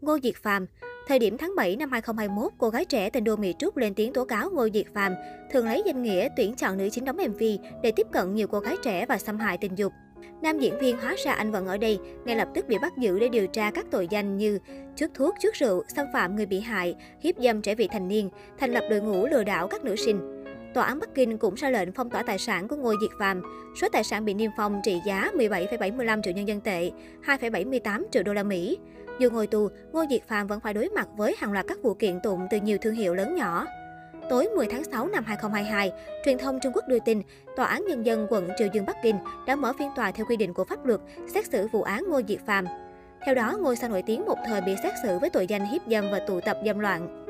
Ngô Diệt Phàm Thời điểm tháng 7 năm 2021, cô gái trẻ tên Đô Mỹ Trúc lên tiếng tố cáo Ngô Diệt Phàm thường lấy danh nghĩa tuyển chọn nữ chính đóng MV để tiếp cận nhiều cô gái trẻ và xâm hại tình dục. Nam diễn viên hóa ra anh vẫn ở đây, ngay lập tức bị bắt giữ để điều tra các tội danh như trước thuốc, trước rượu, xâm phạm người bị hại, hiếp dâm trẻ vị thành niên, thành lập đội ngũ lừa đảo các nữ sinh. Tòa án Bắc Kinh cũng ra lệnh phong tỏa tài sản của Ngô Diệt Phàm. Số tài sản bị niêm phong trị giá 17,75 triệu nhân dân tệ, 2,78 triệu đô la Mỹ. Dù ngồi tù, Ngô Diệt Phàm vẫn phải đối mặt với hàng loạt các vụ kiện tụng từ nhiều thương hiệu lớn nhỏ. Tối 10 tháng 6 năm 2022, truyền thông Trung Quốc đưa tin, Tòa án Nhân dân quận Triều Dương Bắc Kinh đã mở phiên tòa theo quy định của pháp luật, xét xử vụ án Ngô Diệt Phàm. Theo đó, ngôi sao nổi tiếng một thời bị xét xử với tội danh hiếp dâm và tụ tập dâm loạn.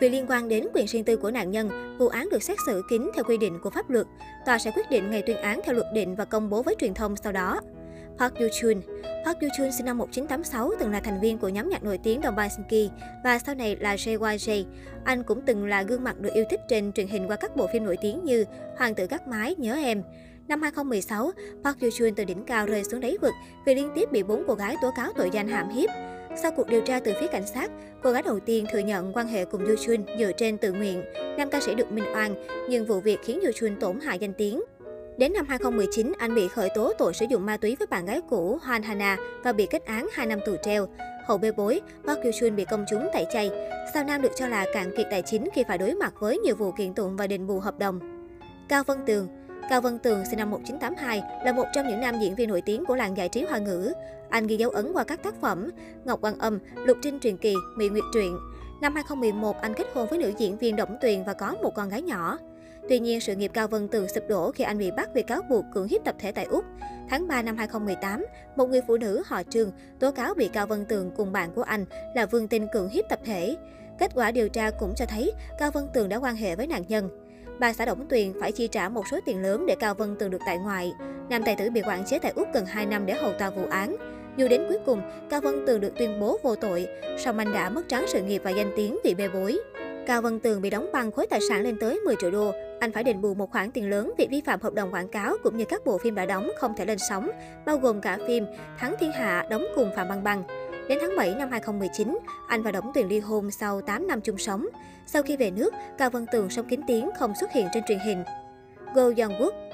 Vì liên quan đến quyền riêng tư của nạn nhân, vụ án được xét xử kín theo quy định của pháp luật. Tòa sẽ quyết định ngày tuyên án theo luật định và công bố với truyền thông sau đó. Park Yoo Chun Park Yoo Chun sinh năm 1986, từng là thành viên của nhóm nhạc nổi tiếng Đồng Sinki và sau này là JYJ. Anh cũng từng là gương mặt được yêu thích trên truyền hình qua các bộ phim nổi tiếng như Hoàng tử gác mái, Nhớ em. Năm 2016, Park Yoo Chun từ đỉnh cao rơi xuống đáy vực vì liên tiếp bị bốn cô gái tố cáo tội danh hãm hiếp. Sau cuộc điều tra từ phía cảnh sát, cô gái đầu tiên thừa nhận quan hệ cùng Yoo Chun dựa trên tự nguyện. Nam ca sĩ được minh oan, nhưng vụ việc khiến Yoo Chun tổn hại danh tiếng. Đến năm 2019, anh bị khởi tố tội sử dụng ma túy với bạn gái cũ Hoan Hana và bị kết án 2 năm tù treo. Hậu bê bối, Park Yoo bị công chúng tẩy chay. Sao Nam được cho là cạn kiệt tài chính khi phải đối mặt với nhiều vụ kiện tụng và đền bù hợp đồng. Cao Vân Tường Cao Vân Tường sinh năm 1982 là một trong những nam diễn viên nổi tiếng của làng giải trí hoa ngữ. Anh ghi dấu ấn qua các tác phẩm Ngọc Quan Âm, Lục Trinh truyền kỳ, Mỹ Nguyệt truyện. Năm 2011, anh kết hôn với nữ diễn viên Đổng Tuyền và có một con gái nhỏ. Tuy nhiên, sự nghiệp Cao Vân Tường sụp đổ khi anh bị bắt vì cáo buộc cưỡng hiếp tập thể tại Úc. Tháng 3 năm 2018, một người phụ nữ họ Trương tố cáo bị Cao Vân Tường cùng bạn của anh là Vương Tinh cưỡng hiếp tập thể. Kết quả điều tra cũng cho thấy Cao Vân Tường đã quan hệ với nạn nhân. Bà xã Đổng Tuyền phải chi trả một số tiền lớn để Cao Vân Tường được tại ngoại. Nam tài tử bị quản chế tại Úc gần 2 năm để hầu tòa vụ án. Dù đến cuối cùng, Cao Vân Tường được tuyên bố vô tội, song anh đã mất trắng sự nghiệp và danh tiếng vì bê bối. Cao Văn Tường bị đóng băng khối tài sản lên tới 10 triệu đô. Anh phải đền bù một khoản tiền lớn vì vi phạm hợp đồng quảng cáo cũng như các bộ phim đã đóng không thể lên sóng, bao gồm cả phim Thắng Thiên Hạ đóng cùng Phạm Băng Băng. Đến tháng 7 năm 2019, anh và Đổng Tuyền ly hôn sau 8 năm chung sống. Sau khi về nước, Cao Văn Tường sống kín tiếng không xuất hiện trên truyền hình. Go Young Wook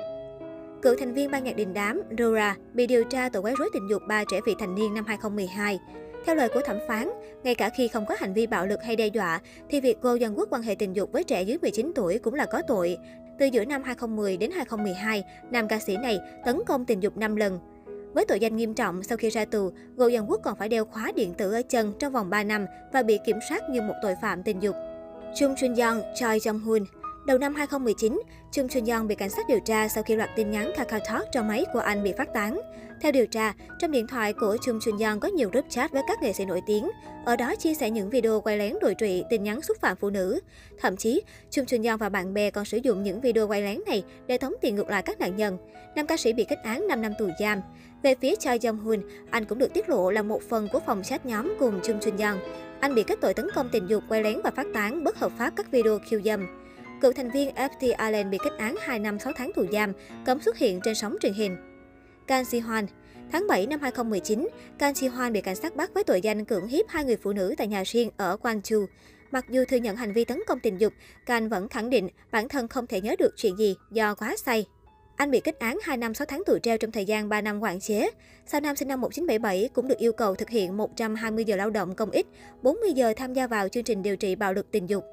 Cựu thành viên ban nhạc đình đám Rora bị điều tra tội quấy rối tình dục ba trẻ vị thành niên năm 2012. Theo lời của thẩm phán, ngay cả khi không có hành vi bạo lực hay đe dọa, thì việc cô dân quốc quan hệ tình dục với trẻ dưới 19 tuổi cũng là có tội. Từ giữa năm 2010 đến 2012, nam ca sĩ này tấn công tình dục 5 lần. Với tội danh nghiêm trọng, sau khi ra tù, Ngô Dân Quốc còn phải đeo khóa điện tử ở chân trong vòng 3 năm và bị kiểm soát như một tội phạm tình dục. Chung Chun Young, Choi Jong Hoon Đầu năm 2019, Chung Chun Young bị cảnh sát điều tra sau khi loạt tin nhắn KakaoTalk trong máy của anh bị phát tán. Theo điều tra, trong điện thoại của Chung Chun Young có nhiều group chat với các nghệ sĩ nổi tiếng. Ở đó chia sẻ những video quay lén đồi trụy, tin nhắn xúc phạm phụ nữ. Thậm chí, Chung Chun Young và bạn bè còn sử dụng những video quay lén này để tống tiền ngược lại các nạn nhân. Nam ca sĩ bị kết án 5 năm tù giam. Về phía Choi Jong Hoon, anh cũng được tiết lộ là một phần của phòng chat nhóm cùng Chung Chun Young. Anh bị kết tội tấn công tình dục, quay lén và phát tán bất hợp pháp các video khiêu dâm. Cựu thành viên FT Island bị kết án 2 năm 6 tháng tù giam, cấm xuất hiện trên sóng truyền hình. Kang Si Hoan Tháng 7 năm 2019, Kang Si Hoan bị cảnh sát bắt với tội danh cưỡng hiếp hai người phụ nữ tại nhà riêng ở Gwangju. Mặc dù thừa nhận hành vi tấn công tình dục, Kang vẫn khẳng định bản thân không thể nhớ được chuyện gì do quá say. Anh bị kết án 2 năm 6 tháng tù treo trong thời gian 3 năm quản chế. Sau năm sinh năm 1977 cũng được yêu cầu thực hiện 120 giờ lao động công ích, 40 giờ tham gia vào chương trình điều trị bạo lực tình dục.